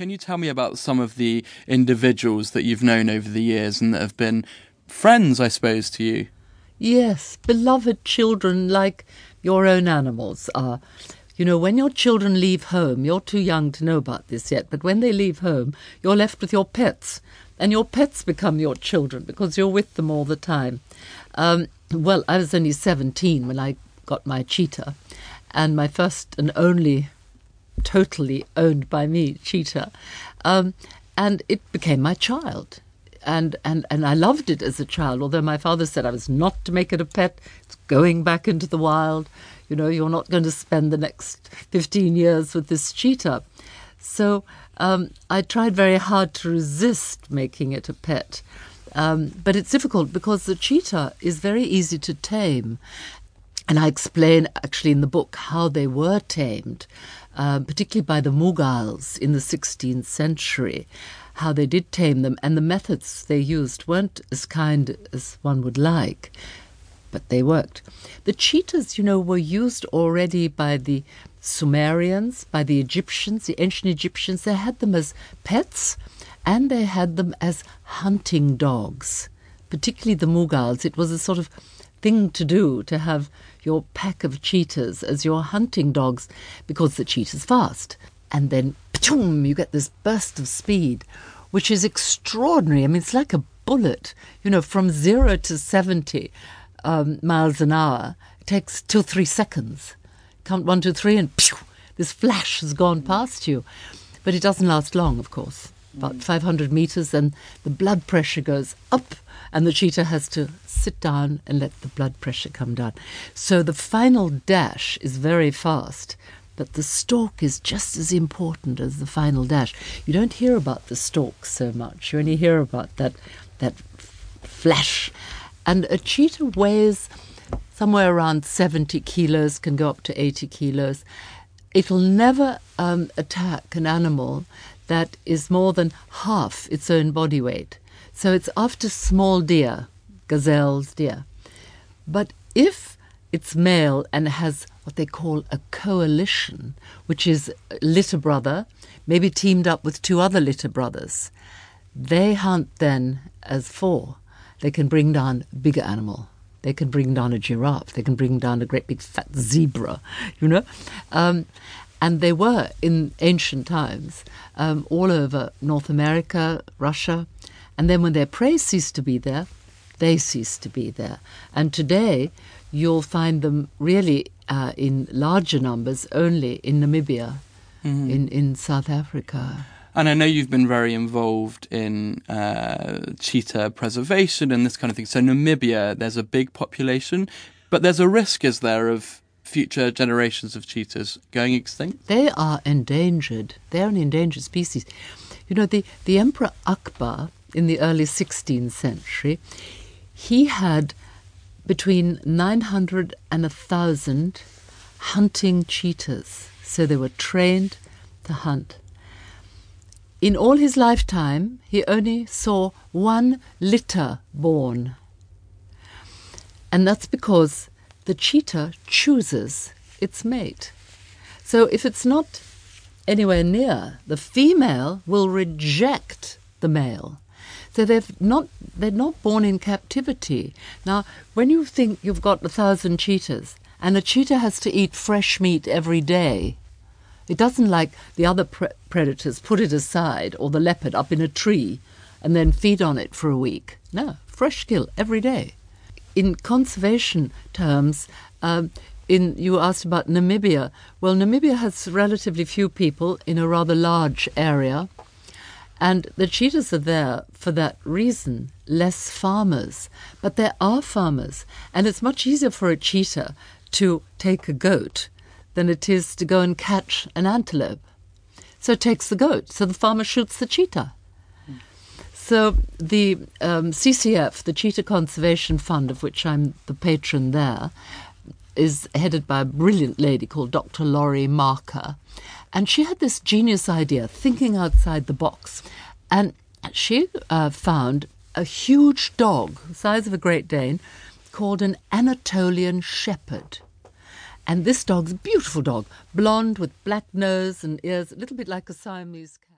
Can you tell me about some of the individuals that you've known over the years and that have been friends, I suppose, to you? Yes, beloved children like your own animals are. You know, when your children leave home, you're too young to know about this yet, but when they leave home, you're left with your pets. And your pets become your children because you're with them all the time. Um, well, I was only 17 when I got my cheetah, and my first and only totally owned by me cheetah. Um, and it became my child and, and, and I loved it as a child, although my father said I was not to make it a pet. It's going back into the wild. You know, you're not going to spend the next 15 years with this cheetah. So um, I tried very hard to resist making it a pet. Um, but it's difficult because the cheetah is very easy to tame. And I explain actually in the book how they were tamed, uh, particularly by the Mughals in the 16th century how they did tame them, and the methods they used weren't as kind as one would like, but they worked. The cheetahs, you know, were used already by the Sumerians, by the Egyptians, the ancient Egyptians. They had them as pets and they had them as hunting dogs, particularly the Mughals. It was a sort of thing to do to have your pack of cheetahs as your hunting dogs because the cheetah's fast and then you get this burst of speed, which is extraordinary. I mean, it's like a bullet, you know, from zero to 70 um, miles an hour. It takes two, three seconds. Count one, two, three, and this flash has gone past you. But it doesn't last long, of course. About mm. 500 meters, and the blood pressure goes up, and the cheetah has to sit down and let the blood pressure come down. So the final dash is very fast but the stalk is just as important as the final dash. You don't hear about the stalk so much. You only hear about that that flash. And a cheetah weighs somewhere around 70 kilos, can go up to 80 kilos. It'll never um, attack an animal that is more than half its own body weight. So it's after small deer, gazelles, deer. But if it's male and has what they call a coalition, which is litter brother, maybe teamed up with two other litter brothers. They hunt then as four. They can bring down bigger animal. They can bring down a giraffe. They can bring down a great big fat zebra, you know. Um, and they were in ancient times um, all over North America, Russia. And then when their prey ceased to be there, they ceased to be there. And today, you'll find them really uh, in larger numbers only in Namibia, mm-hmm. in, in South Africa. And I know you've been very involved in uh, cheetah preservation and this kind of thing. So, Namibia, there's a big population, but there's a risk, is there, of future generations of cheetahs going extinct? They are endangered. They're an endangered species. You know, the, the Emperor Akbar in the early 16th century, he had between 900 and 1,000 hunting cheetahs. So they were trained to hunt. In all his lifetime, he only saw one litter born. And that's because the cheetah chooses its mate. So if it's not anywhere near, the female will reject the male. So they've not they're not born in captivity. Now, when you think you've got a thousand cheetahs, and a cheetah has to eat fresh meat every day, it doesn't like the other pre- predators put it aside or the leopard up in a tree and then feed on it for a week. No, fresh kill every day. In conservation terms, um, in you asked about Namibia. Well, Namibia has relatively few people in a rather large area. And the cheetahs are there for that reason, less farmers. But there are farmers, and it's much easier for a cheetah to take a goat than it is to go and catch an antelope. So it takes the goat, so the farmer shoots the cheetah. So the um, CCF, the Cheetah Conservation Fund, of which I'm the patron there, is headed by a brilliant lady called Dr. Laurie Marker. And she had this genius idea, thinking outside the box. And she uh, found a huge dog, the size of a Great Dane, called an Anatolian Shepherd. And this dog's a beautiful dog, blonde with black nose and ears, a little bit like a Siamese cat.